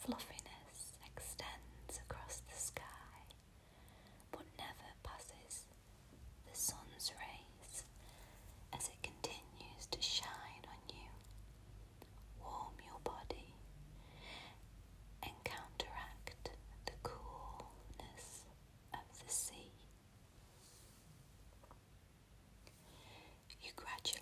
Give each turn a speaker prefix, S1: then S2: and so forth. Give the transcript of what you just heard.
S1: fluffiness extends across the sky, but never passes the sun's rays as it continues to shine on you. Warm your body and counteract the coolness of the sea. You gradually